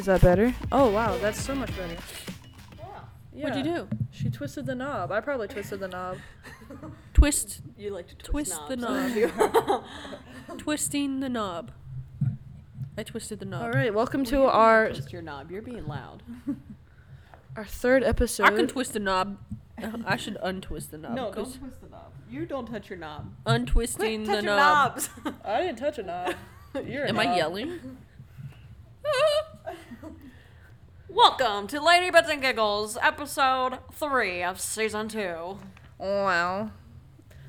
Is that better? Oh wow, that's so much better. Yeah. What'd you do? She twisted the knob. I probably twisted the knob. Twist. You like to twist, twist, the knob. Twisting the knob. I twisted the knob. All right, welcome to Well, our Twist your knob. You're being loud. our third episode. I can twist the knob. I should untwist the knob. No, don't twist the knob. You don't touch your knob. Untwisting Quit the touch your knob. knobs. I didn't touch a knob. You're a Am I knob. yelling? Welcome to Lady Bits and Giggles, episode three of season two. Wow.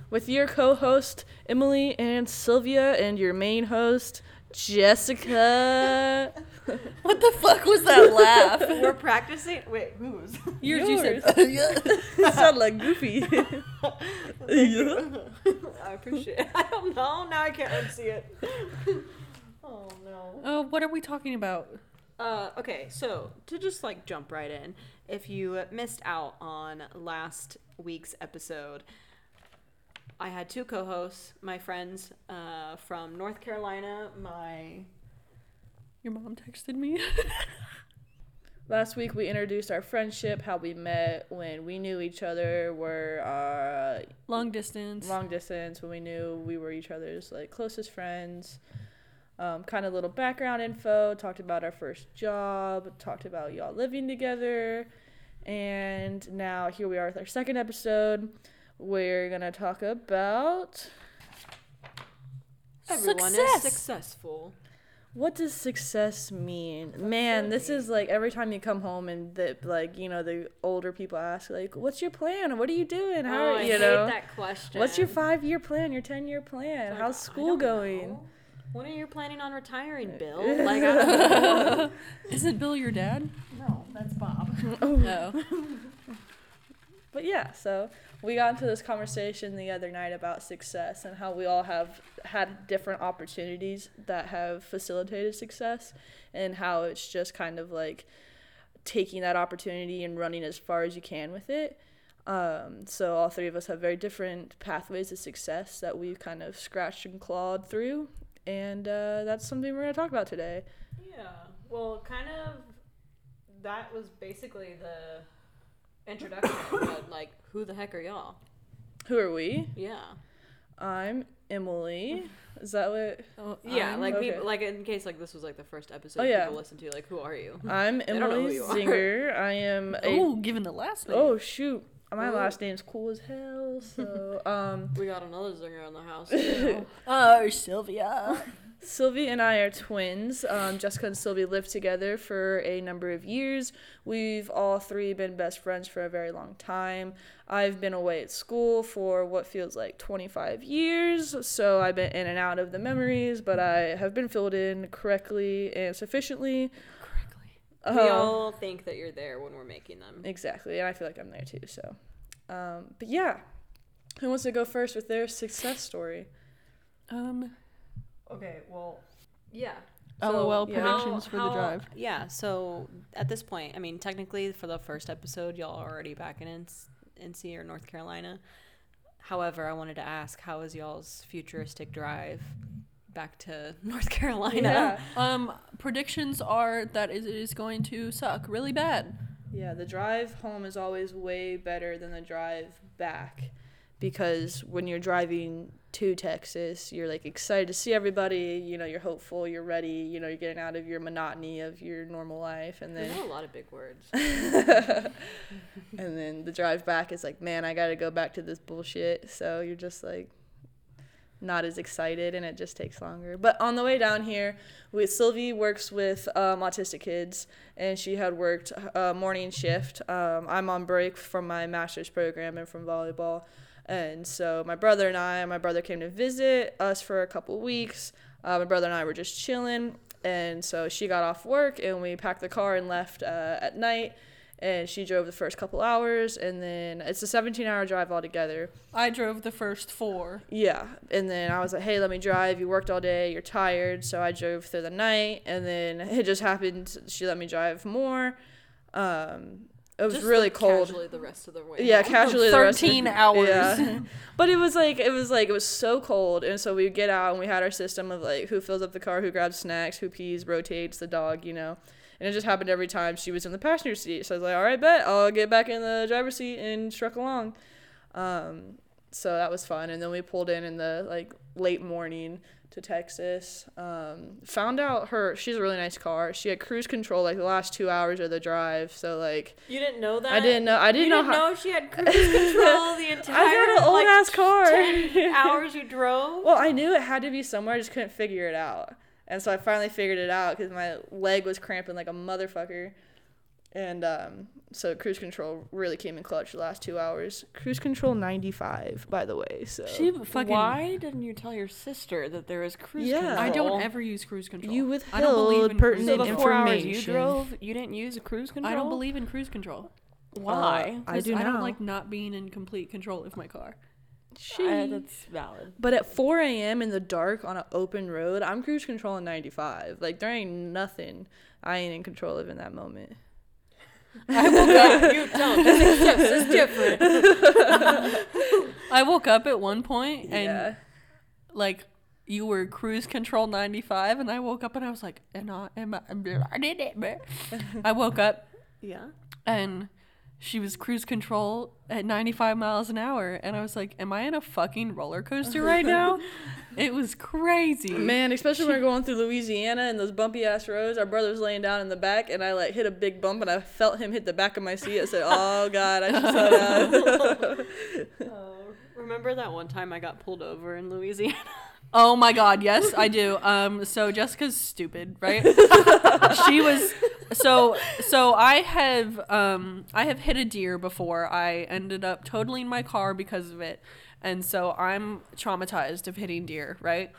With your co-host Emily and Sylvia and your main host Jessica. What the fuck was that laugh? We're practicing. Wait, whose? Yours, you said. you sound like Goofy. I appreciate. it. I don't know. Now I can't unsee it. oh no. Uh, what are we talking about? Uh, okay, so to just like jump right in, if you missed out on last week's episode, I had two co-hosts, my friends uh, from North Carolina, my Your mom texted me. Last week we introduced our friendship, how we met when we knew each other, were uh, Long distance. long distance, when we knew we were each other's like closest friends. Um, kind of little background info. Talked about our first job. Talked about y'all living together, and now here we are with our second episode. We're gonna talk about everyone Success. is successful. what does success mean. Man, this is like every time you come home and the like you know the older people ask like, "What's your plan? What are you doing? How oh, are I you hate know?" that question. What's your five year plan? Your ten year plan? Like, How's I school going? know. When are you planning on retiring, Bill? Like, I don't know. Is it Bill your dad? no, that's Bob. Oh. No. But yeah, so we got into this conversation the other night about success and how we all have had different opportunities that have facilitated success and how it's just kind of like taking that opportunity and running as far as you can with it. Um, so all three of us have very different pathways to success that we've kind of scratched and clawed through, and uh, that's something we're gonna talk about today. Yeah. Well, kind of. That was basically the introduction. but like, who the heck are y'all? Who are we? Yeah. I'm Emily. Is that what? Oh, Yeah. I'm- like okay. people. Like in case like this was like the first episode Oh, yeah. people listen to. Like, who are you? I'm don't know who Emily. Zinger. I am a Oh, given the last name. Oh shoot. My Ooh. last name's cool as hell. So um We got another zinger in the house. you. Oh, Sylvia. Sylvie and I are twins. Um, Jessica and Sylvie lived together for a number of years. We've all three been best friends for a very long time. I've been away at school for what feels like 25 years, so I've been in and out of the memories, but I have been filled in correctly and sufficiently. We Um, all think that you're there when we're making them. Exactly, and I feel like I'm there too. So, um, but yeah, who wants to go first with their success story? Um, Okay. Well. Yeah. LOL yeah. predictions for the drive. Yeah. So at this point, I mean, technically for the first episode, y'all are already back in NC NC or North Carolina. However, I wanted to ask, how is y'all's futuristic drive back to North Carolina? Um, predictions are that it is going to suck really bad. Yeah, the drive home is always way better than the drive back because when you're driving to Texas, you're like excited to see everybody, you know, you're hopeful, you're ready, you know, you're getting out of your monotony of your normal life and then not a lot of big words. and then the drive back is like, man, I got to go back to this bullshit. So you're just like not as excited and it just takes longer. But on the way down here, we, Sylvie works with um, autistic kids and she had worked a morning shift. Um, I'm on break from my master's program and from volleyball. And so my brother and I, my brother came to visit us for a couple weeks. Uh, my brother and I were just chilling. And so she got off work and we packed the car and left uh, at night. And she drove the first couple hours. And then it's a 17 hour drive altogether. I drove the first four. Yeah. And then I was like, hey, let me drive. You worked all day. You're tired. So I drove through the night. And then it just happened. She let me drive more. Um, it was Just, really like, cold. Casually the rest of the way. Yeah, casually the rest of- 13 hours. Yeah. but it was like it was like it was so cold, and so we would get out and we had our system of like who fills up the car, who grabs snacks, who pees, rotates the dog, you know. And it just happened every time she was in the passenger seat. So I was like, all right, bet I'll get back in the driver's seat and truck along. Um, so that was fun. And then we pulled in in the like late morning to Texas. Um, found out her she's a really nice car. She had cruise control like the last two hours of the drive. So like You didn't know that? I didn't know. I didn't you know didn't how. know she had cruise control the entire I got an old like, ass car. 10 hours you drove. Well, I knew it had to be somewhere. I just couldn't figure it out. And so I finally figured it out because my leg was cramping like a motherfucker. And um, so cruise control really came in clutch the last two hours. Cruise control 95, by the way. So She fucking. Why didn't you tell your sister that there was cruise Yeah. control? I don't ever use cruise control. You I don't believe withheld in pertinent cruise So the control. four hours you drove, you didn't use cruise control. I don't believe in cruise control. Why? Uh, I 'Cause do I don't now. like not being in complete control of my car. She. Uh, that's valid. but at 4 a.m. in the dark on an open road, I'm cruise controlling 95. Like there ain't nothing I ain't in control of in that moment. I woke up. you don't. This is different. I woke up at one point and yeah. like you were cruise control 95 and I woke up and I was like and I am I, I did it man." I woke up Yeah. and she was cruise control at 95 miles an hour and I was like am I in a fucking roller coaster right now it was crazy Man, especially when we're going through Louisiana and those bumpy ass roads. Our brother was laying down in the back, and I like hit a big bump, and I felt him hit the back of my seat. I said, "Oh God, I should slow down." Oh, remember that one time I got pulled over in Louisiana? Oh my god, yes, I do. Um so Jessica's stupid, right? she was so so I have um I have hit a deer before. I ended up totaling my car because of it. And so I'm traumatized of hitting deer, right?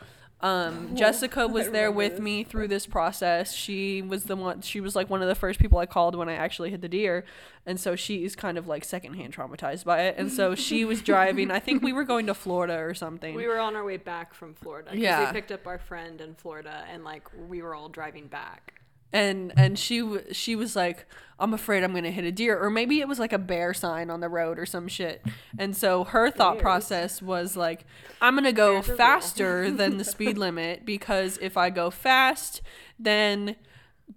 Um, Jessica was there with this. me through this process. She was the one. She was like one of the first people I called when I actually hit the deer, and so she's kind of like secondhand traumatized by it. And so she was driving. I think we were going to Florida or something. We were on our way back from Florida. Yeah. We picked up our friend in Florida and like we were all driving back. And and she she was like i'm afraid i'm gonna hit a deer or maybe it was like a bear sign on the road or some shit and so her thought Bears. process was like i'm gonna go Bears faster than the speed limit because if i go fast then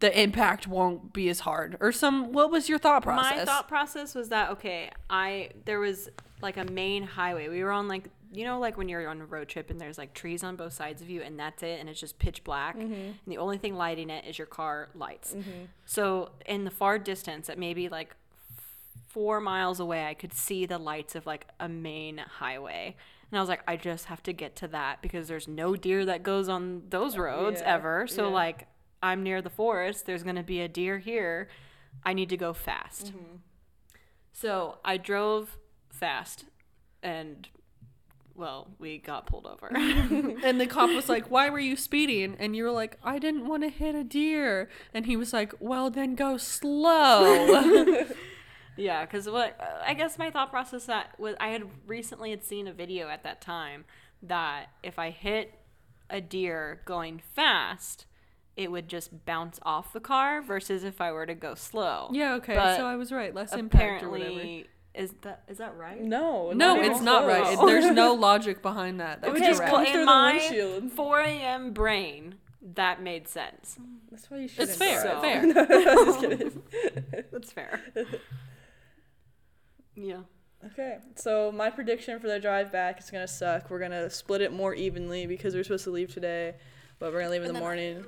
the impact won't be as hard or some what was your thought process My thought process was that okay, I there was like a main highway. We were on like you know like when you're on a road trip and there's like trees on both sides of you and that's it and it's just pitch black mm-hmm. and the only thing lighting it is your car lights. Mm-hmm. So in the far distance at maybe like 4 miles away I could see the lights of like a main highway. And I was like I just have to get to that because there's no deer that goes on those uh, roads Yeah, ever. So yeah. like I'm near the forest, there's going to be a deer here. I need to go fast. Mm-hmm. So I drove fast and well, we got pulled over. and the cop was like why were you speeding and you were like i didn't want to hit a deer and he was like well then go slow yeah, cuz what I guess my thought process that was I had recently had seen a video at that time that if I hit a deer going fast, it would just bounce off the car versus if I were to go slow. yeah okay But so i was right less impact or whatever Apparently is that is that right? No, No, even it's not right. It- There's no logic behind that. That's would Okay, just correct. well, through in the my windshield. 4 a.m. brain, that made sense. That's why you should. It's fair. So- Fair. Just kidding. That's fair. yeah. Okay, so my prediction for the drive back is gonna suck. We're gonna split it more evenly because we're supposed to leave today, but we're gonna leave in the morning.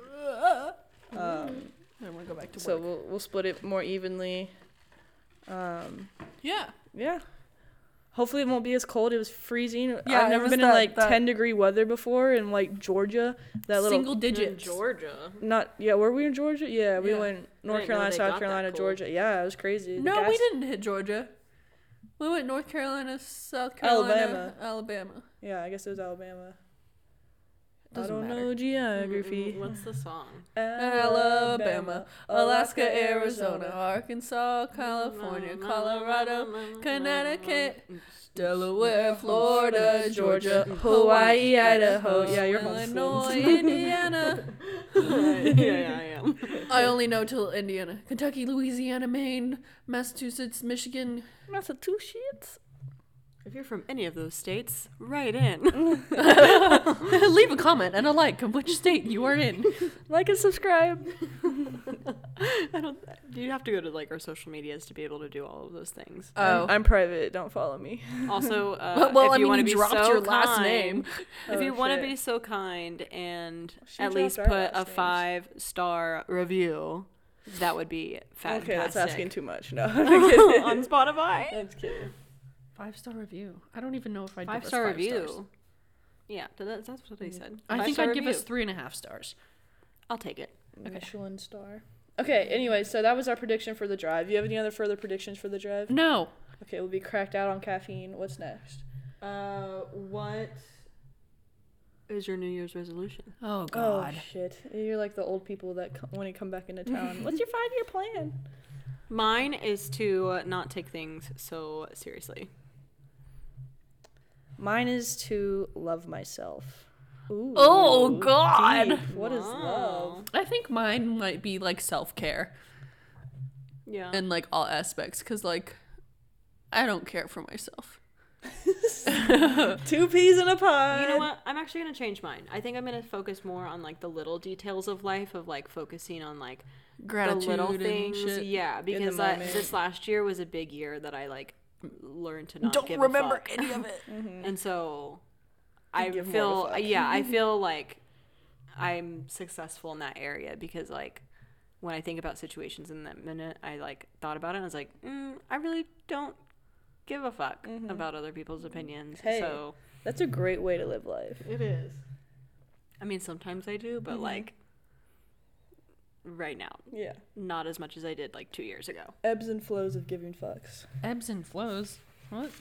Um, I want to go back to so work. we'll we'll split it more evenly. Um, yeah. Yeah. Hopefully it won't be as cold. It was freezing. Yeah, I've never been that- in like that- 10 degree weather before in like Georgia. That little Single digits. Georgia. not yeah, were we in Georgia? Yeah, we Yeah. went North Carolina, South Carolina. Georgia. Yeah, it was crazy. The No, we didn't hit Georgia. We went North Carolina, South Carolina, Alabama. Alabama. Yeah, I guess it was Alabama. I Doesn't don't matter. know geography. Mm, What's the song? Alabama, Alaska, Arizona, Arkansas, California, Colorado, Connecticut, Delaware, Florida, Georgia, Hawaii, Idaho, Yeah, you're Illinois. Indiana. yeah, yeah, I am. I only know till Indiana, Kentucky, Louisiana, Maine, Massachusetts, Michigan. Massachusetts. If you're from any of those states, write in. Leave a comment and a like of which state you are in. Like and subscribe. I don't. You have to go to like our social medias to be able to do all of those things. Oh. I'm, I'm private. Don't follow me. Also, uh, Well, well, if I you want to you be dropped so your last kind- name. if Oh, you want to be so kind and She at least put a last names. five star review, that would be fantastic. Okay, that's asking too much. No, I'm kidding. on Spotify. I'm kidding. Five star review. I don't even know if I'd Five give star us five review. Stars. Yeah, th- that's, that's what they said. I think Five-star I'd give us three and a half stars. I'll take it. Michelin star. Okay. Anyway, so that was our prediction for the drive. You have any other further predictions for the drive? No. Okay, we'll be cracked out on caffeine. What's next? Uh, what is your New Year's resolution? Oh God. Oh shit! You're like the old people that co- when you come back into town. What's your five year plan? Mine is to uh, not take things so seriously. Mine is to love myself. Ooh, Oh, God. deep. What is love? I think mine might be like self care Yeah. And like all aspects because like I don't care for myself. Two peas in a pod. You know what? I'm actually gonna change mine. I think I'm gonna focus more on like the little details of life, of like focusing on like Gratitude the little and things. shit. Yeah, because uh, I, this last year was a big year that I like learned to not Don't give remember a fuck. any of it. and so I give more of a feel yeah, I feel like I'm successful in that area because like when I think about situations in that minute, I like thought about it and I was like, mm, I really don't give a fuck about other people's opinions. Mm-hmm. Hey. So That's a great way to live life. it is. I mean, sometimes I do, Mm-hmm. but like right now, Yeah. not as much as I did like two years ago. Ebbs and flows of giving fucks. Ebbs and flows. What?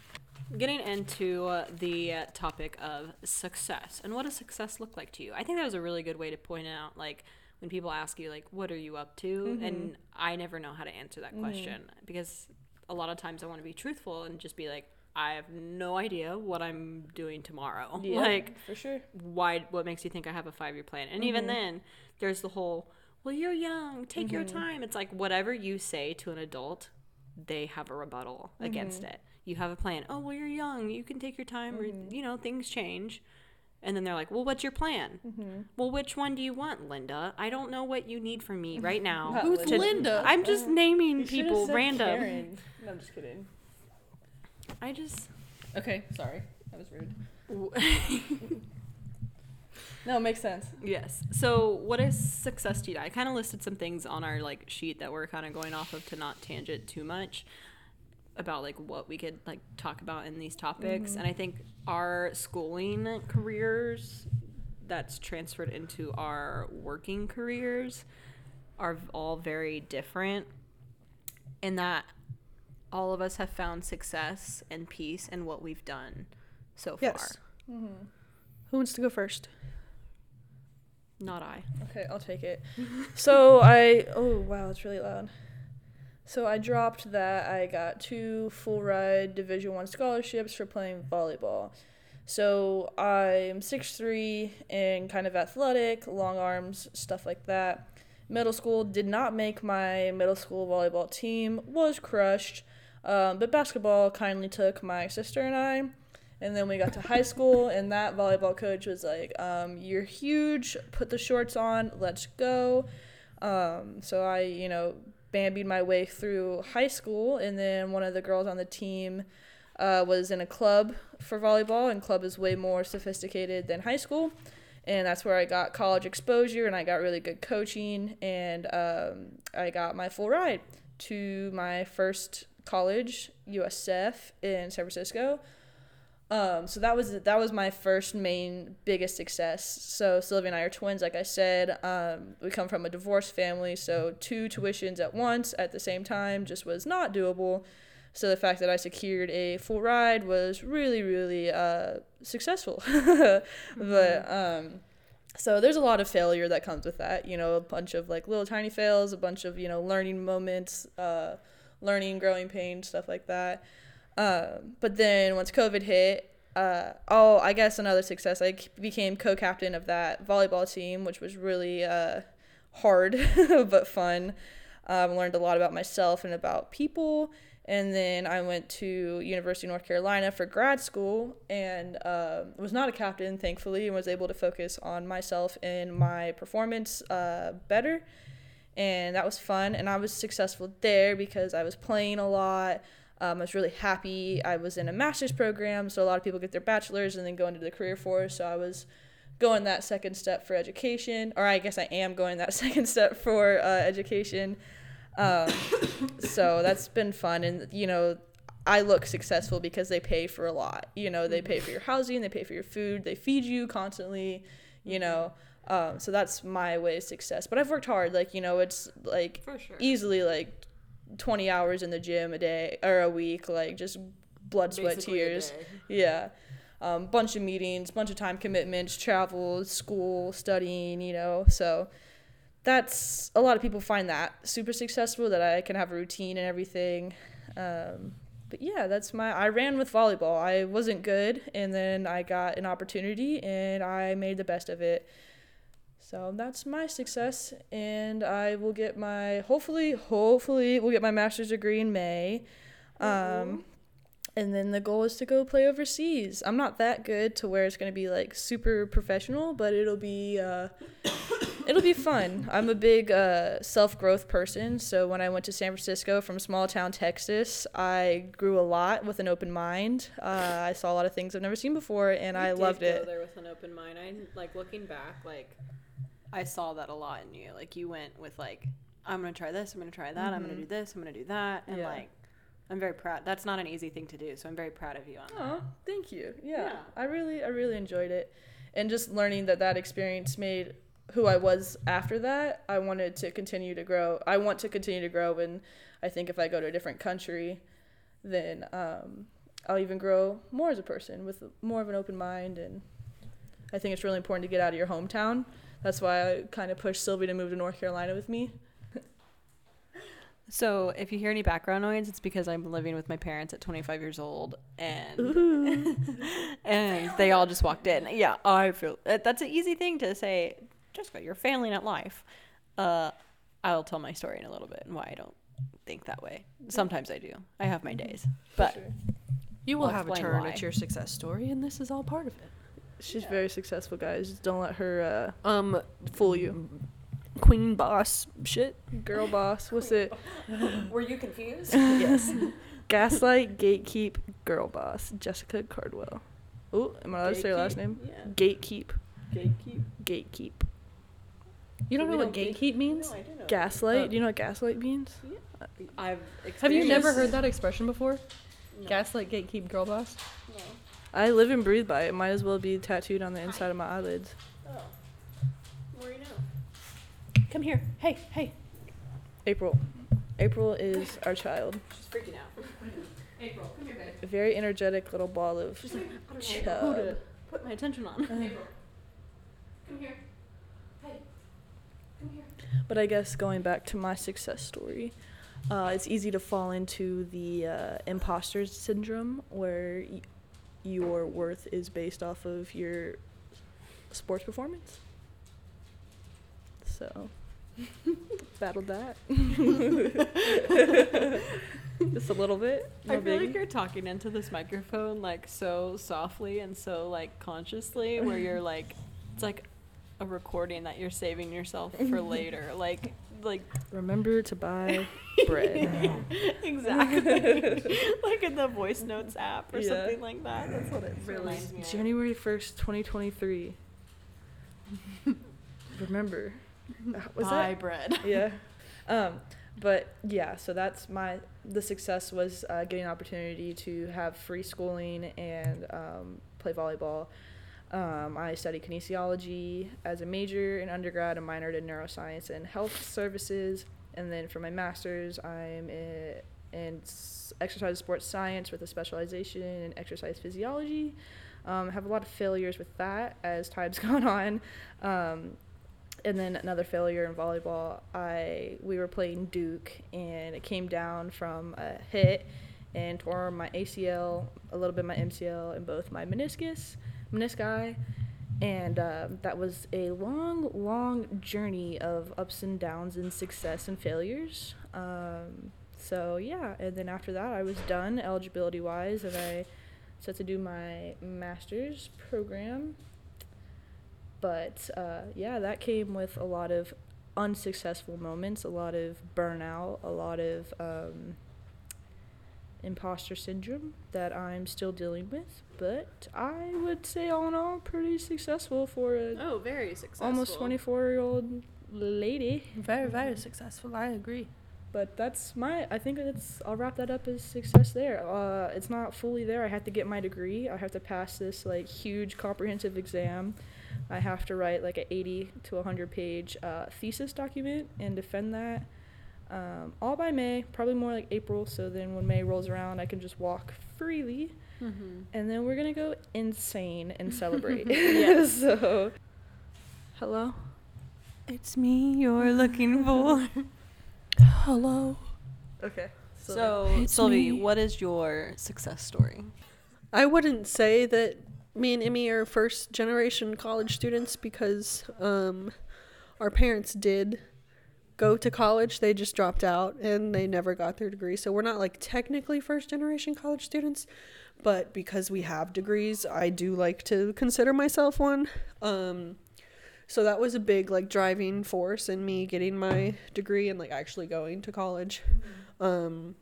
Getting into uh, the uh, topic of success and what does success look like to you? I think that was a really good way to point out, like, when people ask you, like, what are you up to? And I never know how to answer that question because a lot of times I want to be truthful and just be like, I have no idea what I'm doing tomorrow. Yeah, Like, for sure. why what makes you think I have a five year plan? And even then, there's the whole, well, you're young, take your mm-hmm. time. It's like whatever you say to an adult, they have a rebuttal against mm-hmm. it. You have a plan. Oh, well, you're young, you can take your time, or mm-hmm. you know, things change. And then they're like, well, what's your plan? Well, which one do you want, Linda? I don't know what you need from me right now. Who's Linda. Linda? I'm just uh-huh. naming You people said random. Karen. No, I'm just kidding. I just. Okay, sorry. That was rude. No, it makes sense. Yes. So, what is success to you? I kind of listed some things on our like sheet that we're kind of going off of to not tangent too much about like what we could like talk about in these topics. Mm-hmm. And I think our schooling careers that's transferred into our working careers are all very different in that all of us have found success and peace in what we've done so far. Yes. Mm-hmm. Who wants to go first? Not I. Okay, I'll take it. so I oh wow, it's really loud. So I dropped that. I got two full ride Division One scholarships for playing volleyball. So I'm 6'3 and kind of athletic, long arms, stuff like that. Middle school did not make my middle school volleyball team, was crushed. Um, but basketball kindly took my sister and I. And then we got to high school, and that volleyball coach was like, um, You're huge, put the shorts on, let's go. Um, so I, you know, bambied my way through high school, and then one of the girls on the team uh, was in a club for volleyball, and club is way more sophisticated than high school. And that's where I got college exposure, and I got really good coaching, and um, I got my full ride to my first college, USF, in San Francisco. Um, so that was that was my first main biggest success. So Sylvia and I are twins, like I said. Um, we come from a divorced family, so two tuitions at once at the same time just was not doable. So the fact that I secured a full ride was really, really uh, successful. But um, so there's a lot of failure that comes with that. You know, a bunch of like little tiny fails, a bunch of you know learning moments, uh, learning, growing pains, stuff like that. Um, but then once COVID hit, uh, oh, I guess another success. I became co-captain of that volleyball team, which was really uh, hard but fun. Um, learned a lot about myself and about people. And then I went to University of North Carolina for grad school and um, was not a captain, thankfully, and was able to focus on myself and my performance uh, better. and that was fun. And I was successful there because I was playing a lot. Um, I was really happy. I was in a master's program, so a lot of people get their bachelor's and then go into the career force. So I was going that second step for education, or I guess I am going that second step for uh, education. Um, so that's been fun, and you know, I look successful because they pay for a lot. You know, they pay for your housing, they pay for your food, they feed you constantly. You know, um, so that's my way of success. But I've worked hard. Like you know, it's like sure. easily like 20 hours in the gym a day or a week like just blood sweat Basically tears. yeah. Um, bunch of meetings bunch of time commitments travel school studying you know so that's a lot of people find that super successful that i can have a routine and everything. Um, but yeah that's my i ran with volleyball. I wasn't good and then i got an opportunity and i made the best of it so that's my success, and I will get my hopefully hopefully we'll get my master's degree in May, um, and then the goal is to go play overseas. I'm not that good to where it's gonna be like super professional, but it'll be uh, it'll be fun. I'm a big uh, self growth person, so when I went to San Francisco from small town Texas, I grew a lot with an open mind. Uh, I saw a lot of things I've never seen before, and You I loved go it. there with an open mind. I like looking back, like I saw that a lot in you. Like you went with like, I'm gonna try this. I'm gonna try that. I'm gonna do this. I'm gonna do that. And Mm-hmm. Yeah. like, I'm very proud. That's not an easy thing to do. So I'm very proud of you on that. Oh, thank you. Yeah, Yeah. I really, I really enjoyed it, and just learning that that experience made who I was after that. I wanted to continue to grow. I want to continue to grow, and I think if I go to a different country, then um, I'll even grow more as a person with more of an open mind. And I think it's really important to get out of your hometown. That's why I kind of pushed Sylvie to move to North Carolina with me. So if you hear any background noise, it's because I'm living with my parents at 25 years old, and and they all just walked in. Yeah, I feel that's an easy thing to say. Jessica, you're failing at life. Uh, I'll tell my story in a little bit and why I don't think that way. Sometimes I do. I have my days, but Sure. You will I'll have a turn why. at your success story, and this is all part of it. She's very successful, guys. Just don't let her uh, Um, fool you. queen boss shit. Girl boss, what's it? were you confused? yes. Gaslight, gatekeep, girl boss, Jessica Cardwell. Oh, am I allowed to say her last name? Yeah. Gatekeep, Gatekeep. gatekeep. You don't We know what don't gate- gatekeep means? No, I do know. Gaslight. Do you know what gaslight means? Yeah. I've Have you never heard that expression before? No. Gaslight, gatekeep, girl boss. No. I live and breathe by it. Might as well be tattooed on the inside of my eyelids. Oh. More you know. Come here. Hey, hey. April. April is our child. She's freaking out. April, come here, babe. A very energetic little ball of She's like, I don't know chub. who to put my attention on. April. Come here. Hey. Come here. But I guess going back to my success story, uh, it's easy to fall into the uh, imposter syndrome where y- your worth is based off of your sports performance. So, battled that. Just a little bit. I no feel like you're talking into this microphone like so softly and so like consciously where you're like it's like a recording that you're saving yourself for later. Like like Remember to buy bread. exactly. like in the voice notes app or Yeah. something like that. That's what it reminds me. January 1st, 2023. Remember. Uh, Was Buy that? bread. yeah. Um, but yeah, so that's my the success was uh, getting an opportunity to have free schooling and um, play volleyball. Um, I studied kinesiology as a major in undergrad and minored in neuroscience and health services. And then for my master's, I'm in, exercise sports science with a specialization in exercise physiology. Um, I have a lot of failures with that as time's gone on. Um, and then another failure in volleyball. I we were playing Duke and it came down from a hit and tore my ACL, a little bit my MCL, and both my meniscus, menisci, and um, that was a long, long journey of ups and downs and success and failures. Um, so yeah, and then after that, I was done eligibility wise, and I set to do my master's program. But uh, yeah, that came with a lot of unsuccessful moments, a lot of burnout, a lot of um, imposter syndrome that I'm still dealing with. But I would say, all in all, pretty successful for a Oh, very successful. almost 24 year old lady. Very, very successful. I agree. But that's my. I think it's. I'll wrap that up as success there. Uh, it's not fully there. I have to get my degree. I have to pass this like huge comprehensive exam. I have to write like a 80 to 100 page uh, thesis document and defend that. Um, all by May, probably more like April. So then when May rolls around, I can just walk freely, Mm-hmm. and then we're gonna go insane and celebrate. Yes. so, hello. It's me you're looking for. Hello. Okay. So, It's Sylvie, me. what is your success story? I wouldn't say that me and Emmy are first generation college students because um, our parents did go to college. They just dropped out and they never got their degree. So we're not like technically first generation college students, but because we have degrees, I do like to consider myself one. Um, so that was a big like driving force in me getting my degree and like actually going to college. Um,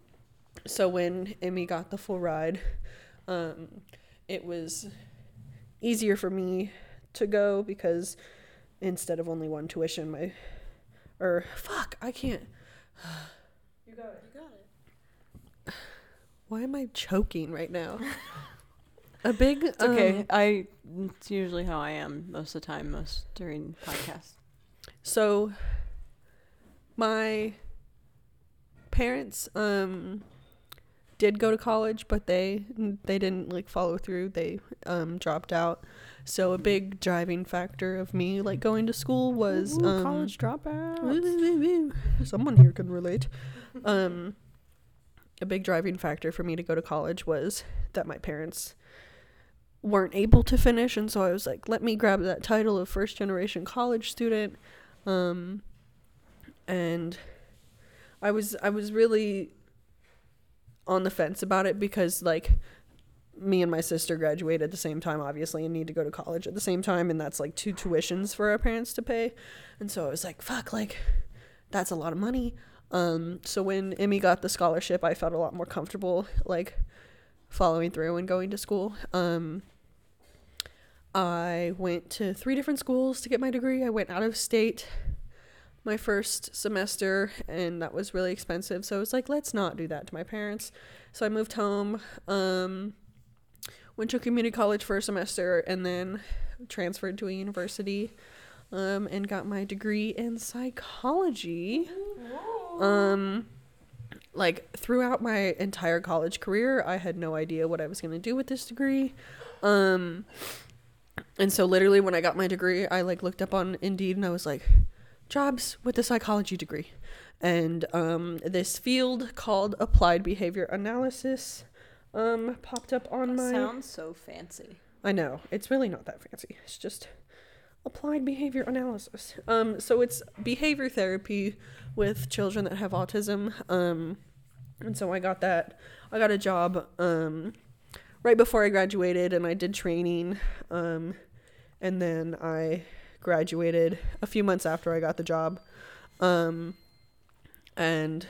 so when Emmy got the full ride, um, it was easier for me to go because instead of only one tuition, my or fuck, I can't. You got it. You got it. Why am I choking right now? A big. It's okay. um, I it's usually how I am most of the time, most during podcasts. So my parents um did go to college, but they they didn't like follow through. They um dropped out. So a big driving factor of me like going to school was Ooh, um college dropout. Someone here can relate. Um, a big driving factor for me to go to college was that my parents weren't able to finish, and so I was like, let me grab that title of first generation college student. Um, and I was I was really on the fence about it because like me and my sister graduate at the same time obviously and need to go to college at the same time and that's like two tuitions for our parents to pay and so I was like, fuck, like, that's a lot of money. Um, so when Emmy got the scholarship, I felt a lot more comfortable, like, following through and going to school. Um, I went to three different schools to get my degree. I went out of state my first semester, and that was really expensive. So I was like, let's not do that to my parents. So I moved home, um, went to community college for a semester, and then transferred to a university um, and got my degree in psychology. Um, like throughout my entire college career, I had no idea what I was gonna do with this degree. Um, and so literally when I got my degree, I like looked up on Indeed and I was like, jobs with a psychology degree, and um, this field called applied behavior analysis um popped up on my Sounds so fancy. I know. It's really not that fancy. It's just applied behavior analysis. Um so it's behavior therapy with children that have autism. Um and so I got that I got a job um right before I graduated and I did training um and then I graduated a few months after I got the job. Um and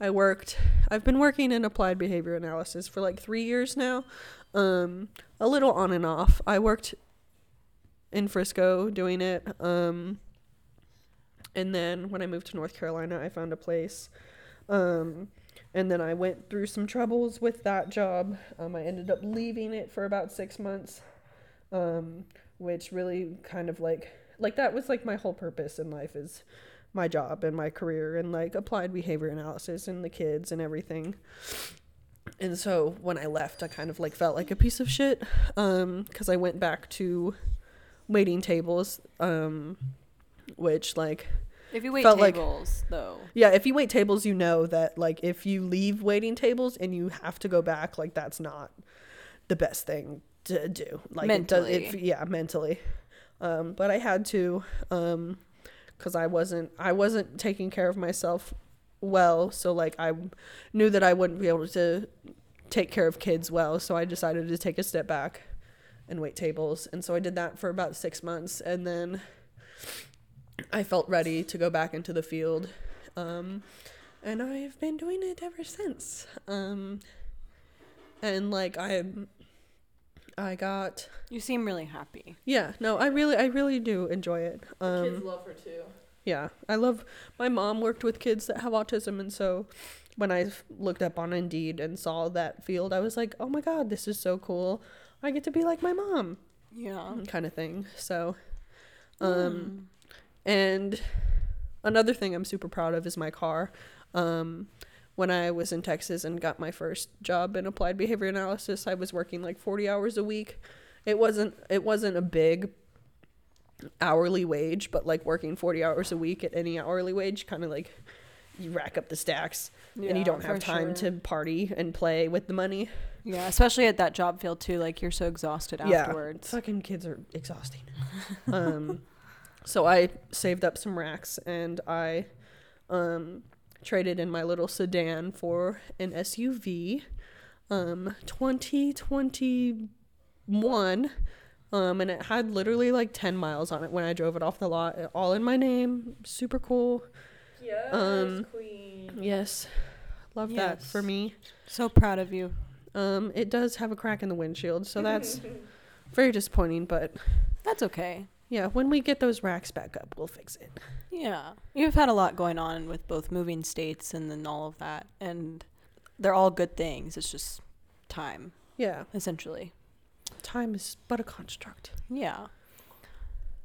I worked I've been working in applied behavior analysis for like 3 years now. Um a little on and off. I worked in frisco doing it um and then when i moved to north carolina i found a place. Um and then i went through some troubles with that job. Um i ended up leaving it for about six months. Um which really kind of like like that was like my whole purpose in life is my job and my career and like applied behavior analysis and the kids and everything. And so when I left, I kind of like felt like a piece of shit um cuz I went back to waiting tables um which like If you wait Felt like- tables, though, yeah, if you wait tables, you know that like if you leave waiting tables and you have to go back, like that's not the best thing to do. Like it does it Mentally. yeah, mentally. Um but I had to um cuz I wasn't I wasn't taking care of myself well, so like I knew that I wouldn't be able to take care of kids well, so I decided to take a step back and wait tables. And so I did that for about 6 months and then I felt ready to go back into the field. Um, and I've been doing it ever since. Um, and like I I got You seem really happy. yeah, no, I really I really do enjoy it. Um Kids love her too. yeah, I love my mom worked with kids that have autism and so when I looked up on Indeed and saw that field, I was like, "Oh my god, this is so cool. I get to be like my mom." Yeah. kind of thing. So um and another thing I'm super proud of is my car. Um, when I was in Texas and got my first job in applied behavior analysis, I was working like 40 hours a week. It wasn't it wasn't a big hourly wage, but like working 40 hours a week at any hourly wage kind of like you rack up the stacks and you don't have time to party and play with the money. Yeah, especially at that job field too. Like you're so exhausted Yeah. afterwards. Fucking kids are exhausting. um, so I saved up some racks and I um, traded in my little sedan for an SUV. Um, 2021. Um, and it had literally like 10 miles on it when I drove it off the lot, all in my name. Super cool. Yes, Um, queen. Yes. Love that for me. So proud of you. Um, it does have a crack in the windshield, so that's very disappointing, but That's okay. Yeah, when we get those racks back up, we'll fix it. Yeah. You've had a lot going on with both moving states and then all of that. And they're all good things. It's just time, Yeah, essentially. time is but a construct. Yeah.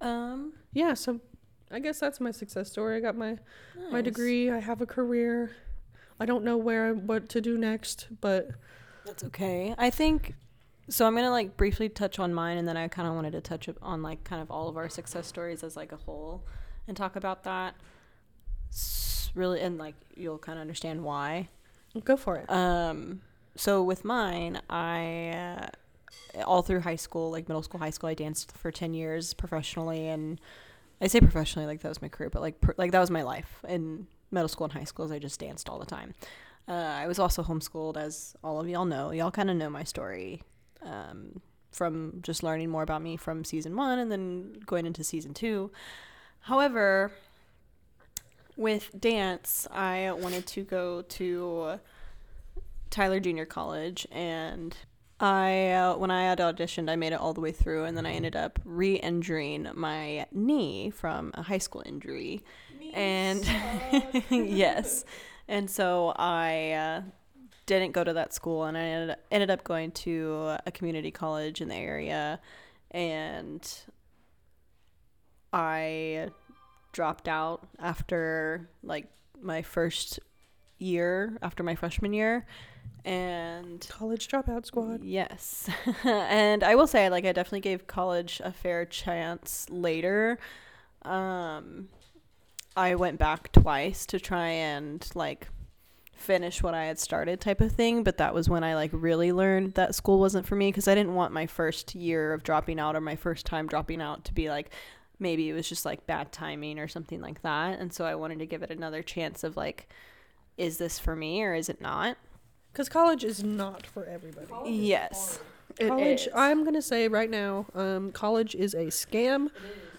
Um Yeah, so I guess that's my success story. I got my my degree. I have a career. I don't know where what to do next, but That's okay. I think so. I'm gonna like briefly touch on mine, and then I kind of wanted to touch up on like kind of all of our success stories as like a whole, and talk about that. S- really, and like you'll kind of understand why. go for it. Um, so with mine, I uh, all through high school, like middle school, high school, I danced for ten years professionally, and I say professionally like that was my career, but like per, like that was my life in middle school and high school. As I just danced all the time. Uh, I was also homeschooled, as all of y'all know. Y'all kind of know my story um, from just learning more about me from season one and then going into season two. However, with dance, I wanted to go to Tyler Junior College, and I uh, when I had auditioned, I made it all the way through, and then I ended up re-injuring my knee from a high school injury, and yes, and so I uh, didn't go to that school, and I ended, ended up going to a community college in the area, and I dropped out after like my first year after my freshman year and College dropout squad. yes and i will say like i definitely gave college a fair chance later um i went back twice to try and like finish what i had started type of thing but that was when i like really learned that school wasn't for me because i didn't want my first year of dropping out or my first time dropping out to be like maybe it was just like bad timing or something like that and so i wanted to give it another chance of like is this for me or is it not Because college is not for everybody. yes It college, is. I'm gonna say right now, um, college is a scam.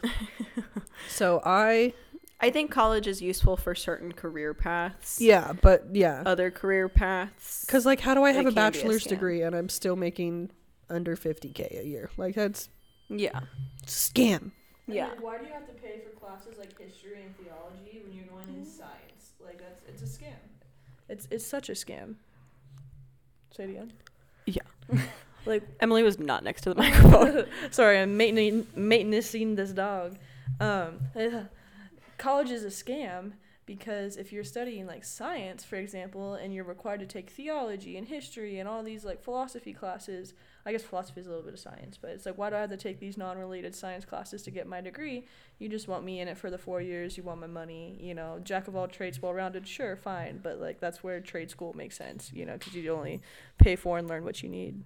so I, I think college is useful for certain career paths. yeah, but yeah, Other career paths. because like, how do I have a can a bachelor's scam. degree and I'm still making under 50k a year? Like that's yeah. scam. Yeah. why do you have to pay for classes like history and theology when you're going in science? Like that's it's a scam. It's it's such a scam. Say it again. Yeah. Like Emily was not next to the microphone. sorry, I'm maintaining maintaining this dog. Um, college is a scam because if you're studying like science, for example, and you're required to take theology and history and all these like philosophy classes, I guess philosophy is a little bit of science, but it's like why do I have to take these non-related science classes to get my degree? You just want me in it for the four years. You want my money. You know, jack of all trades, well-rounded. Sure, fine, but like that's where trade school makes sense. You know, because you only pay for and learn what you need.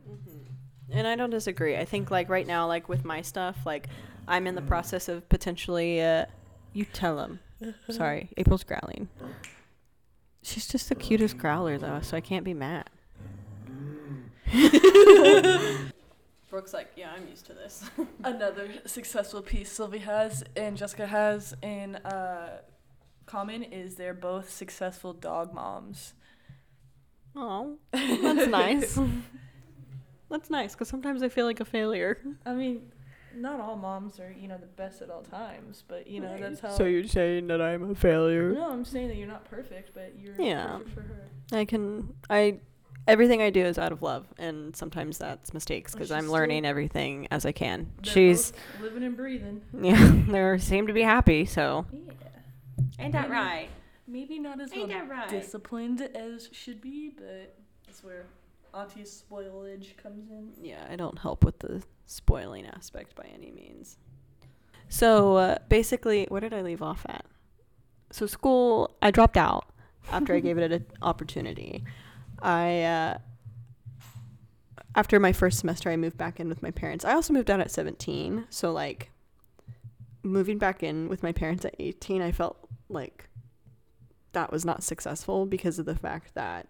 and I don't disagree. I think like right now, like with my stuff, like I'm in the process of potentially. Uh, you tell him. Sorry, April's growling. She's just the cutest growler though, so I can't be mad. Brooke's like, yeah, I'm used to this. Another successful piece Sylvie has and Jessica has in uh, common is they're both successful dog moms. Oh, that's nice. that's nice because sometimes I feel like a failure. I mean, not all moms are you know the best at all times, but you know that's how. So you're saying that I'm a failure? no, I'm saying that you're not perfect, but you're Yeah. perfect for her. I can. I everything I do is out of love, and sometimes that's mistakes oh, because she's I'm learning everything as I can. She's living and breathing. yeah, they seem to be happy. So Yeah. ain't that right? Maybe not as Ain't well that right? disciplined as should be, but that's where Auntie's spoilage comes in. Yeah, I don't help with the spoiling aspect by any means. So uh, basically, where did I leave off at? So school, I dropped out after I gave it an opportunity. I uh, after my first semester, I moved back in with my parents. I also moved out at 17, so like moving back in with my parents at 18, I felt like that was not successful because of the fact that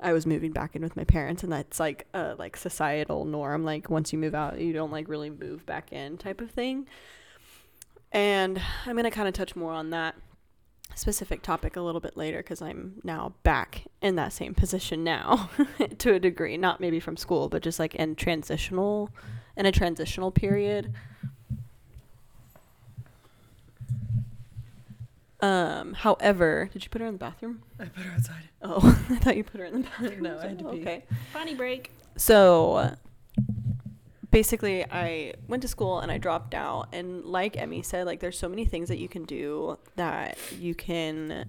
I was moving back in with my parents, and that's like a like societal norm. Like once you move out, you don't like really move back in type of thing. And I'm gonna kind of touch more on that specific topic a little bit later because I'm now back in that same position now to a degree, not maybe from school, but just like in transitional, in a transitional period. Um, however, did you put her in the bathroom? I put her outside. Oh, I thought you put her in the bathroom. No, I had to pee. Okay. Funny break. So basically, I went to school and I dropped out. And like Emmy said, like there's so many things that you can do that you can,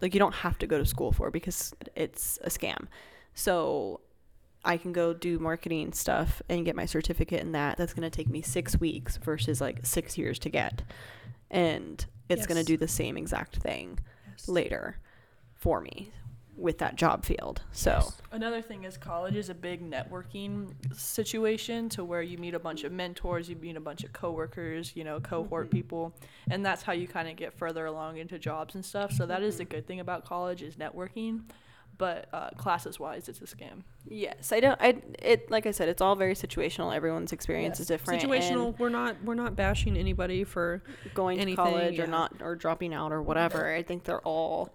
like, you don't have to go to school for because it's a scam. So I can go do marketing stuff and get my certificate in that. That's going to take me six weeks versus like six years to get. And it's going to do the same exact thing later for me with that job field. So. Another thing is college is a big networking situation to where you meet a bunch of mentors, you meet a bunch of coworkers, you know, cohort Mhm. people, and that's how you kind of get further along into jobs and stuff. So that is the Mhm. good thing about college is networking, but uh, classes wise, it's a scam. Yes, I don't. I it like I said, it's all very situational. Everyone's experience Yes. is different. Situational. We're not we're not bashing anybody for and going to anything, college or not or dropping out or whatever. I think they're all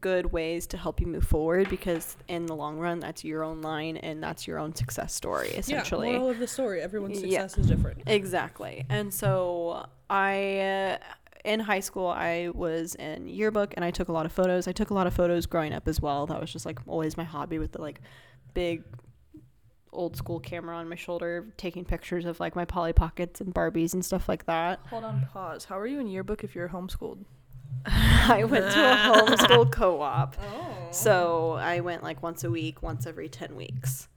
good ways to help you move forward because in the long run, that's your own line and that's your own success story. Essentially, Yeah, moral of the story: everyone's Yeah. success is different. Exactly. And so I, uh, in high school, I was in yearbook and I took a lot of photos. I took a lot of photos growing up as well. That was just like always my hobby with the like big old school camera on my shoulder, taking pictures of like my Polly Pockets and Barbies and stuff like that. Hold on, pause. How are you in yearbook if you're homeschooled? I went to a homeschool co op. Oh. So I went like once a week, once every 10 weeks.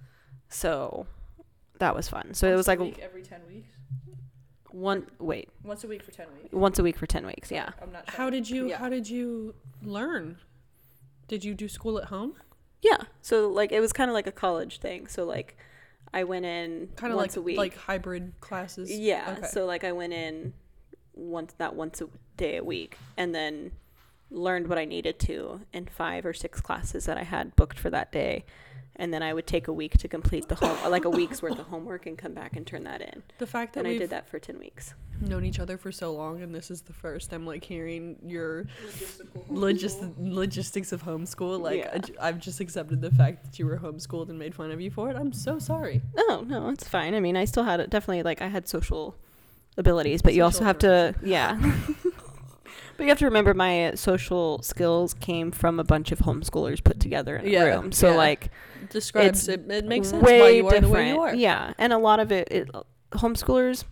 So that was fun. So it was like every 10 weeks? One, wait, Once a week for 10 weeks. once a week for 10 weeks. Yeah. I'm not sure. How did you Yeah. How did you learn? Did you do school at home? Yeah. So like it was kind of like a college thing. So like I went in Kind of once like a week. like hybrid classes. yeah. Okay. So like I went in once that once a day a week and then learned what I needed to in five or six classes that I had booked for that day. And then I would take a week to complete the home, like a week's worth of homework, and come back and turn that in. the fact that And I we've did that for ten weeks. known each other for so long, and this is the first I'm like hearing your logis- logistics of homeschool. Like Yeah. I j- I've just accepted the fact that you were homeschooled and made fun of you for it. I'm so sorry. No, no, it's fine. I mean, I still had definitely like I had social abilities, but you also have to, yeah. but you have to remember my social skills came from a bunch of homeschoolers put together in a Yeah, room. So yeah. like Describes it. It makes sense way why you are different. the way you are. Yeah, and a lot of it, it homeschoolers.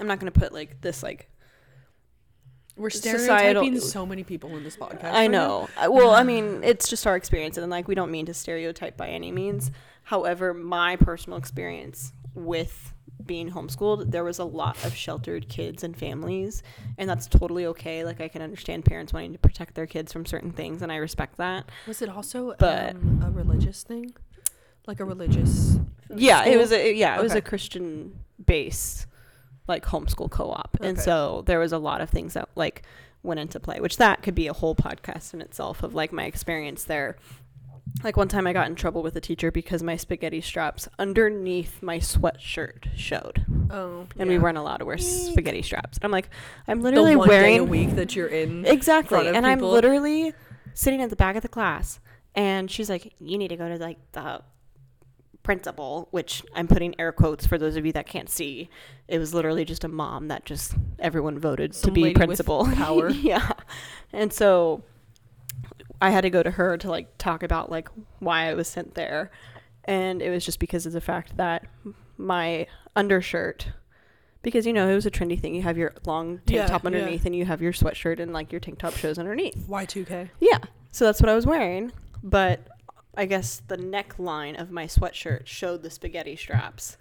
I'm not going to put like this like We're stereotyping so many people in this podcast. I know. Uh, Well, I mean, it's just our experience, and like we don't mean to stereotype by any means. However, my personal experience with being homeschooled, there was a lot of sheltered kids and families, and that's totally okay. Like I can understand parents wanting to protect their kids from certain things, and I respect that. Was it also But- um, a religious thing? Like a religious Yeah, it was a yeah, it was a Christian base, like homeschool co-op, and so there was a lot of things that like went into play, which that could be a whole podcast in itself of like my experience there. Like one time I got in trouble with a teacher because my spaghetti straps underneath my sweatshirt showed, Oh, and we weren't allowed to wear spaghetti straps. And I'm like, I'm literally wearing a week that you're in. exactly, and I'm literally sitting at the back of the class, and she's like, "You need to go to like the principal," which I'm putting air quotes for those of you that can't see. It was literally just a mom that just everyone voted to be principal. power. yeah, and so I had to go to her to like talk about like why I was sent there, and it was just because of the fact that my undershirt. Because you know it was a trendy thing. You have your long tank Yeah, top yeah. underneath, and you have your sweatshirt, and like your tank top shows underneath. Y2K. Yeah. So that's what I was wearing. But I guess the neckline of my sweatshirt showed the spaghetti straps.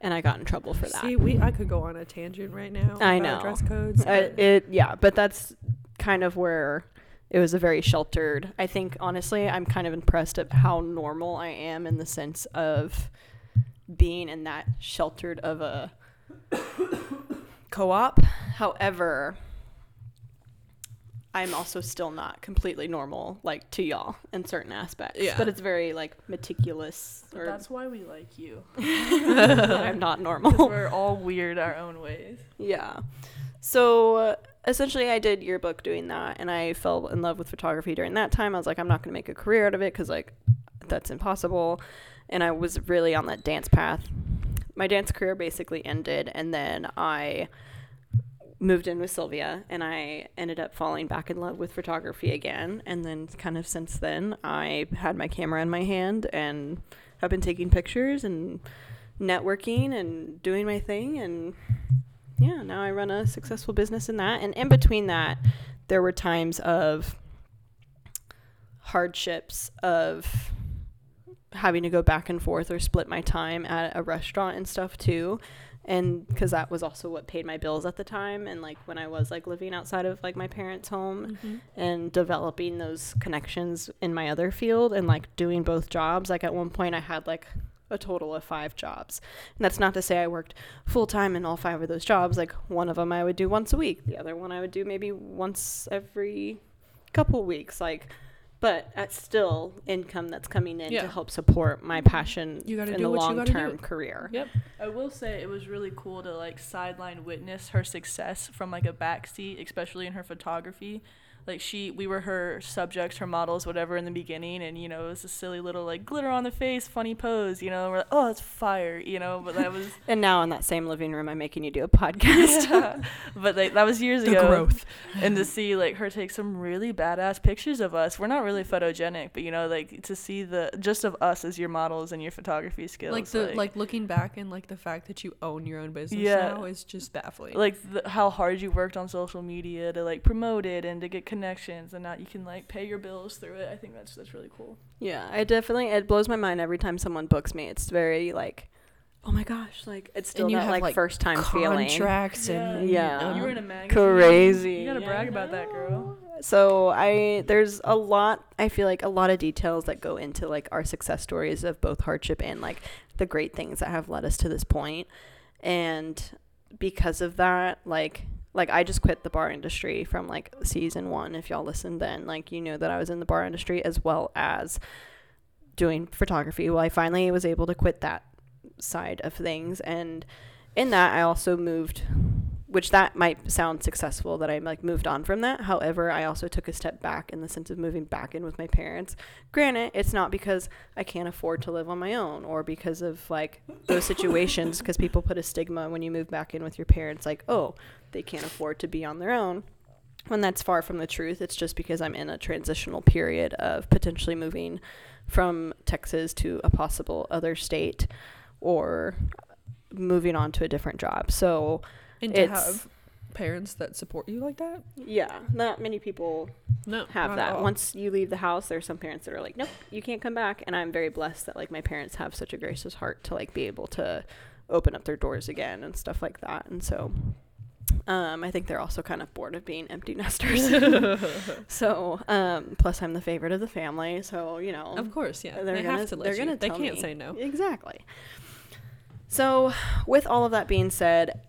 And I got in trouble for that. See, we I could go on a tangent right now. I about know. dress codes. Uh, it yeah, but that's kind of where it was a very sheltered. I think honestly, I'm kind of impressed at how normal I am in the sense of being in that sheltered of a co-op. However, I'm also still not completely normal like to y'all in certain aspects. Yeah. But it's very like meticulous or That's why we like you. I'm not normal. We're all weird our own ways. Yeah. So essentially, I did yearbook doing that, and I fell in love with photography during that time. I was like, I'm not going to make a career out of it because, like, that's impossible. And I was really on that dance path. My dance career basically ended, and then I moved in with Sylvie, and I ended up falling back in love with photography again. And then, kind of since then, I had my camera in my hand and have been taking pictures and networking and doing my thing and yeah, now I run a successful business in that. And in between that, there were times of hardships of having to go back and forth or split my time at a restaurant and stuff too. And because that was also what paid my bills at the time. And like when I was like living outside of like my parents' home mm-hmm. and developing those connections in my other field and like doing both jobs. Like at one point, I had like a total of five jobs. And that's not to say I worked full time in all five of those jobs. Like one of them I would do once a week, the other one I would do maybe once every couple weeks. Like, but that's still income that's coming in Yeah. to help support my mm-hmm. passion You gotta in do the long term career. Yep. I will say it was really cool to like sideline witness her success from like a backseat, especially in her photography. Like she, we were her subjects, her models, whatever, in the beginning, and you know it was a silly little like glitter on the face, funny pose, you know. We're like, oh, it's fire, you know. But that was, And now in that same living room, I'm making you do a podcast. yeah. but like that was years The ago. growth. and to see like her take some really badass pictures of us. We're not really photogenic, but you know, like to see the just of us as your models and your photography skills. Like the like, looking back and like the fact that you own your own business Yeah. now is just baffling. like the, how hard you worked on social media to like promote it and to get connections and now you can like pay your bills through it i think that's that's really cool Yeah, I definitely it blows my mind every time someone books me. It's very like, oh my gosh, like it's still And you that have, like, like, first time feeling. Contracts and Yeah. you were in a magazine Crazy. you gotta Yeah, brag I about that girl So I there's a lot I feel like a lot of details that go into like our success stories of both hardship and like the great things that have led us to this point. And because of that, like like I just quit the bar industry from like season 1 if y'all listened then, like you know that I was in the bar industry as well as doing photography. Well, I finally was able to quit that side of things and in that I also moved which that might sound successful that I like moved on from that. However, I also took a step back in the sense of moving back in with my parents. Granted, it's not because I can't afford to live on my own or because of like those situations because people put a stigma when you move back in with your parents like, "Oh, they can't afford to be on their own." When that's far from the truth, it's just because I'm in a transitional period of potentially moving from Texas to a possible other state or moving on to a different job. So, and to it's- have parents that support you like that. yeah, not many people No, have that. Once you leave the house, there's some parents that are like, nope, you can't come back. And I'm very blessed that like my parents have such a gracious heart to like be able to open up their doors again and stuff like that. And so, um, I think they're also kind of bored of being empty nesters. so, um, plus I'm the favorite of the family, so you know, Of course, yeah. they're they gonna have to they're you. gonna They can't me. say no. Exactly. So, with all of that being said,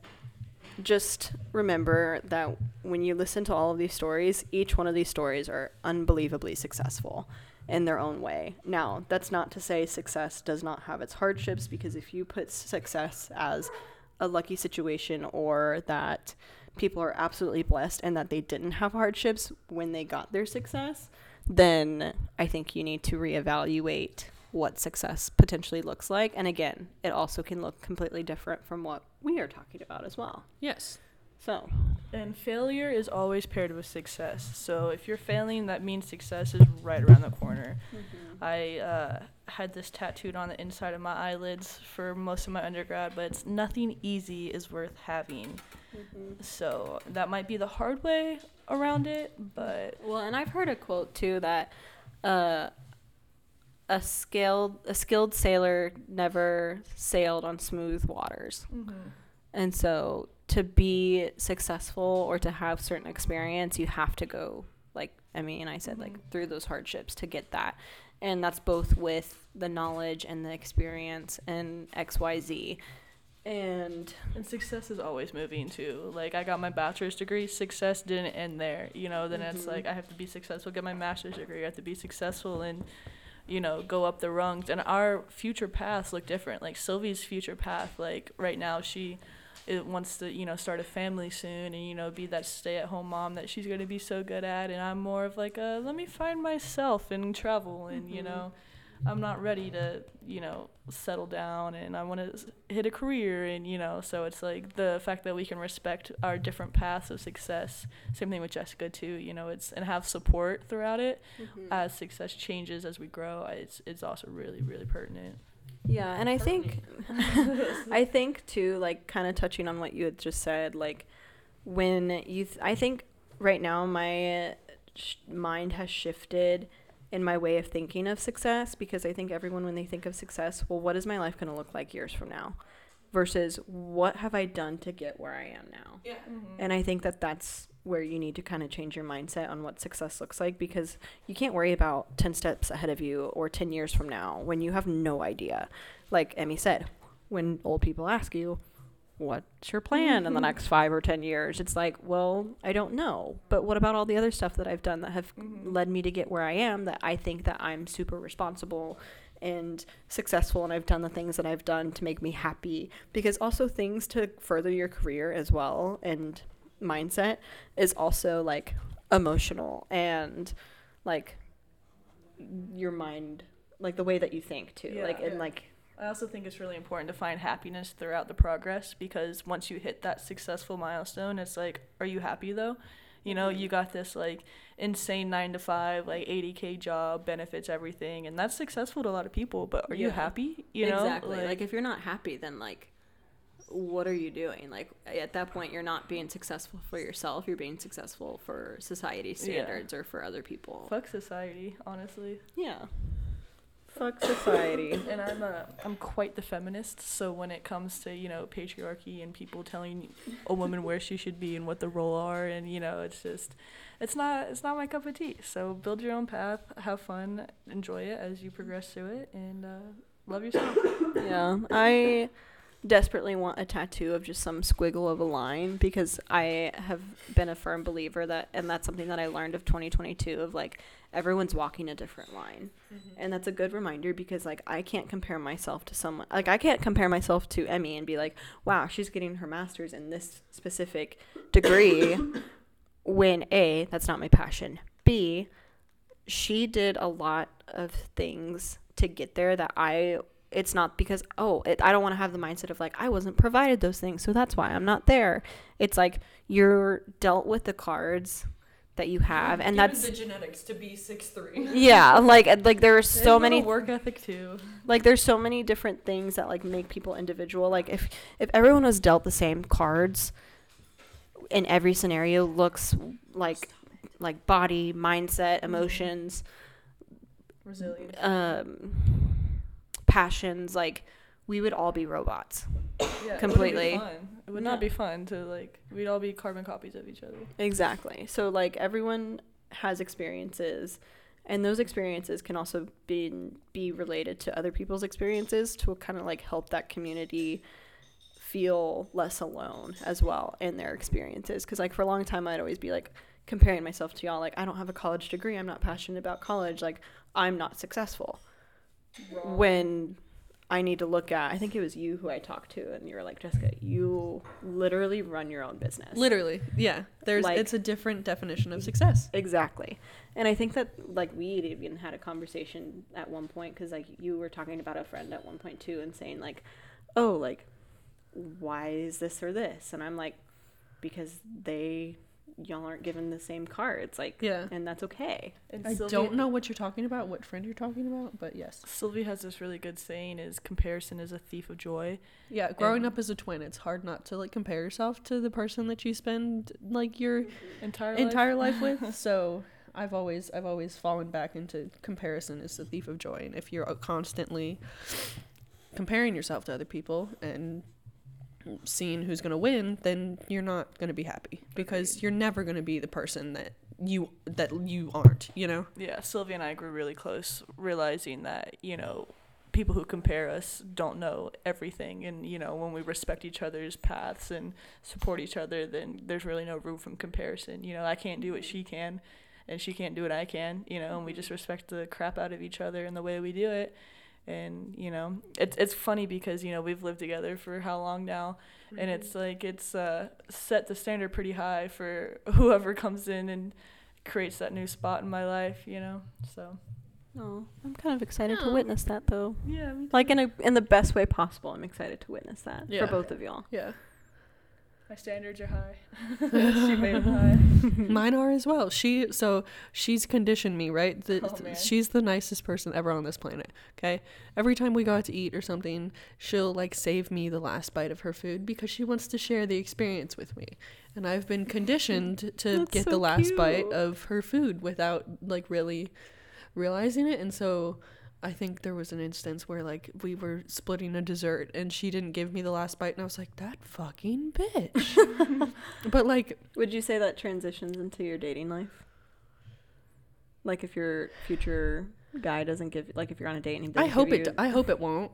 just remember that when you listen to all of these stories, each one of these stories are unbelievably successful. in their own way. Now, that's not to say success does not have its hardships because if you put success as a lucky situation or that people are absolutely blessed and that they didn't have hardships when they got their success, then I think you need to reevaluate what success potentially looks like. And again, it also can look completely different from what we are talking about as well. Yes. So, And failure is always paired with success. So if you're failing, that means success is right around the corner. I uh, had this tattooed on the inside of my eyelids for most of my undergrad, but it's nothing easy is worth having. So that might be the hard way around it, but Well, and I've heard a quote too that uh, a skilled a skilled sailor never sailed on smooth waters. And so to be successful or to have certain experience, you have to go like I mean, I said like through those hardships to get that. And that's both with the knowledge and the experience and XYZ. And And success is always moving too. Like I got my bachelor's degree, success didn't end there. You know, then it's Mhm. like I have to be successful, get my master's degree, I have to be successful and you know, go up the rungs. And our future paths look different. Like Sylvie's future path, like right now she wants to, you know, start a family soon and, you know, be that stay at home mom that she's gonna be so good at and I'm more of like a let me find myself and travel and, you Mhm. know, I'm not ready to, you know, settle down and I want to hit a career and, you know, so it's like the fact that we can respect our different paths of success. Same thing with Jessica too, you know, it's and have support throughout it as success changes as we grow. It's it's also really really pertinent. Yeah, and I think I think too like kind of touching on what you had just said like when you th- I think right now my uh, sh- mind has shifted in my way of thinking of success because I think everyone when they think of success, well what is my life going to look like years from now versus what have I done to get where I am now? Yeah. Mm-hmm. And I think that that's where you need to kind of change your mindset on what success looks like because you can't worry about 10 steps ahead of you or 10 years from now when you have no idea. Like Emmy said, when old people ask you, what's your plan in the mm-hmm. next five or 10 years? It's like, well, I don't know. But what about all the other stuff that I've done that have mm-hmm. led me to get where I am that I think that I'm super responsible and successful and I've done the things that I've done to make me happy because also things to further your career as well and mindset is also like emotional and like your mind like the way that you think too like Yeah. and like I also think it's really important to find happiness throughout the progress because once you hit that successful milestone, it's like, are you happy though? You know, mm-hmm. you got this like insane nine to five, like 80k job, benefits everything, and that's successful to a lot of people. But are you happy? You know, exactly like, if you're not happy then like what are you doing like at that point you're not being successful for yourself you're being successful for society standards or for other people fuck society, honestly. yeah fuck society And I'm a, I'm quite the feminist. So when it comes to you know patriarchy and people telling a woman where she should be and what the role are, and you know it's just, it's not it's not my cup of tea. So build your own path, have fun, enjoy it as you progress through it, and uh, love yourself. yeah i desperately want a tattoo of just some squiggle of a line because i have been a firm believer that and that's something that i learned of 2022 of like everyone's walking a different line. Mm-hmm. And that's a good reminder because like i can't compare myself to someone like i can't compare myself to emmy and be like wow she's getting her master's in this specific degree when a that's not my passion. B she did a lot of things to get there that i it's not because oh it, i don't want to have the mindset of like i wasn't provided those things so that's why i'm not there it's like you're dealt with the cards that you have and that's the genetics to be six three. yeah like like there are so many work ethic too. like there's so many different things that like make people individual like if if everyone was dealt the same cards in every scenario looks like like body mindset emotions Resilient. um passions like we would all be robots Yeah, completely. It, wouldn't be fun. it would not be fun to like. We'd all be carbon copies of each other. exactly so like everyone has experiences and those experiences can also be be related to other people's experiences to kind of like help that community feel less alone as well in their experiences because like for a long time i'd always be like comparing myself to y'all. Like, I don't have a college degree. I'm not passionate about college. Like, I'm not successful. When I need to look at, I think it was you who I talked to, and you were like, Jessica, you literally run your own business. Literally, yeah. There's Like- it's a different definition of success. Exactly. And I think that like we even had a conversation at one point because like you were talking about a friend at one point too and saying like, oh like, why is this or this? And I'm like, because they y'all aren't given the same cards like Yeah. and that's okay. And I Sylvie- don't know what you're talking about, what friend you're talking about, but yes. Sylvie has this really good saying: "Is comparison is a thief of joy." Yeah, growing And- up as a twin, it's hard not to like compare yourself to the person that you spend like your Entire entire life with. So I've always I've always fallen back into comparison is the thief of joy, and if you're constantly comparing yourself to other people and seeing who's gonna win, then you're not gonna be happy because you're never gonna be the person that you that you aren't. You know. Yeah, Sylvie and I grew really close, realizing that, you know, people who compare us don't know everything. And, you know, when we respect each other's paths and support each other, then there's really no room from comparison. You know, I can't do what she can, and she can't do what I can, you know, and we just respect the crap out of each other and the way we do it. And, you know, it's, it's funny because, you know, we've lived together for how long now? And it's like, it's uh, set the standard pretty high for whoever comes in and creates that new spot in my life, you know? So. Oh, I'm kind of excited to witness that though. Yeah, me Like in a in the best way possible. I'm excited to witness that Yeah. for both of y'all. Yeah. My standards are high. she made them high. Mine are as well. She so she's conditioned me, right? The, Oh, man. she's the nicest person ever on this planet. Okay, every time we go out to eat or something, she'll like save me the last bite of her food because she wants to share the experience with me. And I've been conditioned to get so the last bite of her food without like really realizing it. And so I think there was an instance where like we were splitting a dessert and she didn't give me the last bite and I was like, that fucking bitch. but like Would you say that transitions into your dating life? Like if your future guy doesn't give like if you're on a date and he doesn't I hope give it. you, I hope it won't.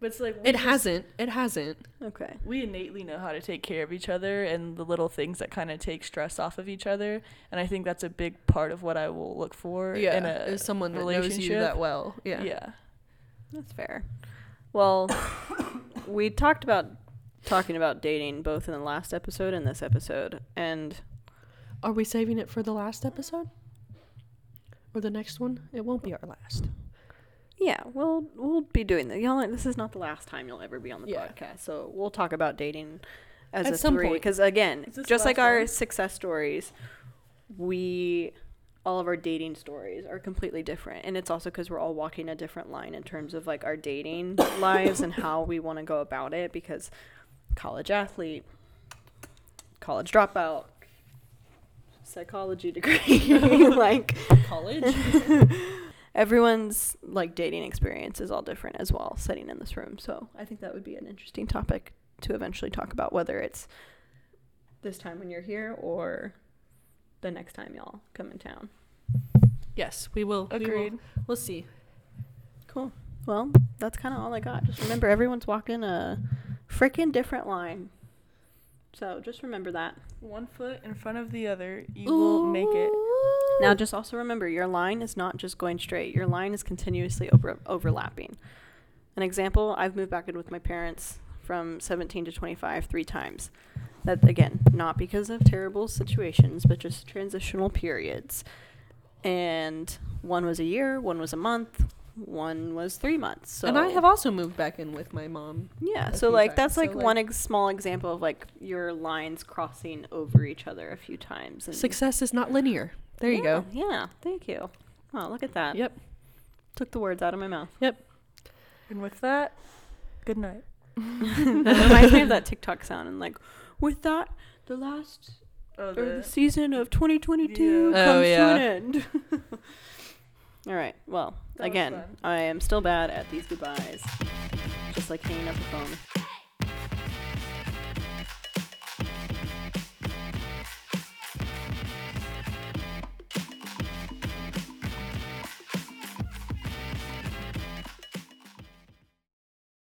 But it's like It just- hasn't. It hasn't. Okay. We innately know how to take care of each other and the little things that kind of take stress off of each other, and I think that's a big part of what I will look for in Yeah, a is someone that knows you that well. Yeah. yeah. That's fair. Well, we talked about talking about dating both in the last episode and this episode, and Are we saving it for the last episode? Or the next one? It won't be our last. Yeah, we'll we'll be doing that. Y'all, this is not the last time you'll ever be on the Yeah. podcast, so we'll talk about dating as At a some three. Because again, just like our one? success stories, we all of our dating stories are completely different, and it's also because we're all walking a different line in terms of like our dating lives and how we want to go about it. Because college athlete, college dropout, psychology degree, like College? everyone's like dating experience is all different as well sitting in this room so i think that would be an interesting topic to eventually talk about whether it's this time when you're here or the next time y'all come in town yes, we will. we will- Agreed. We'll see. cool well that's kind of all i got just remember everyone's walking a freaking different line so just remember that One foot in front of the other, you will make it. Now, just also remember your line is not just going straight. Your line is continuously over- overlapping. An example I've moved back in with my parents from 17 to 25 three times. That, again, not because of terrible situations, but just transitional periods. And one was a year, one was a month, one was three months. So and I have also moved back in with my mom. yeah, so like times, that's so, like, like- one ex- small example of like your lines crossing over each other a few times. And Success is not linear. There you go. yeah, Yeah, thank you. Wow, look at that. Yep. Took the words out of my mouth. Yep. And with that, good night. That reminds me of that TikTok sound and like, with that, the last Oh, or the season of 2022 Yeah. comes Oh, yeah. to an end. All right. Well, That again. I am still bad at these goodbyes, just like hanging up the phone.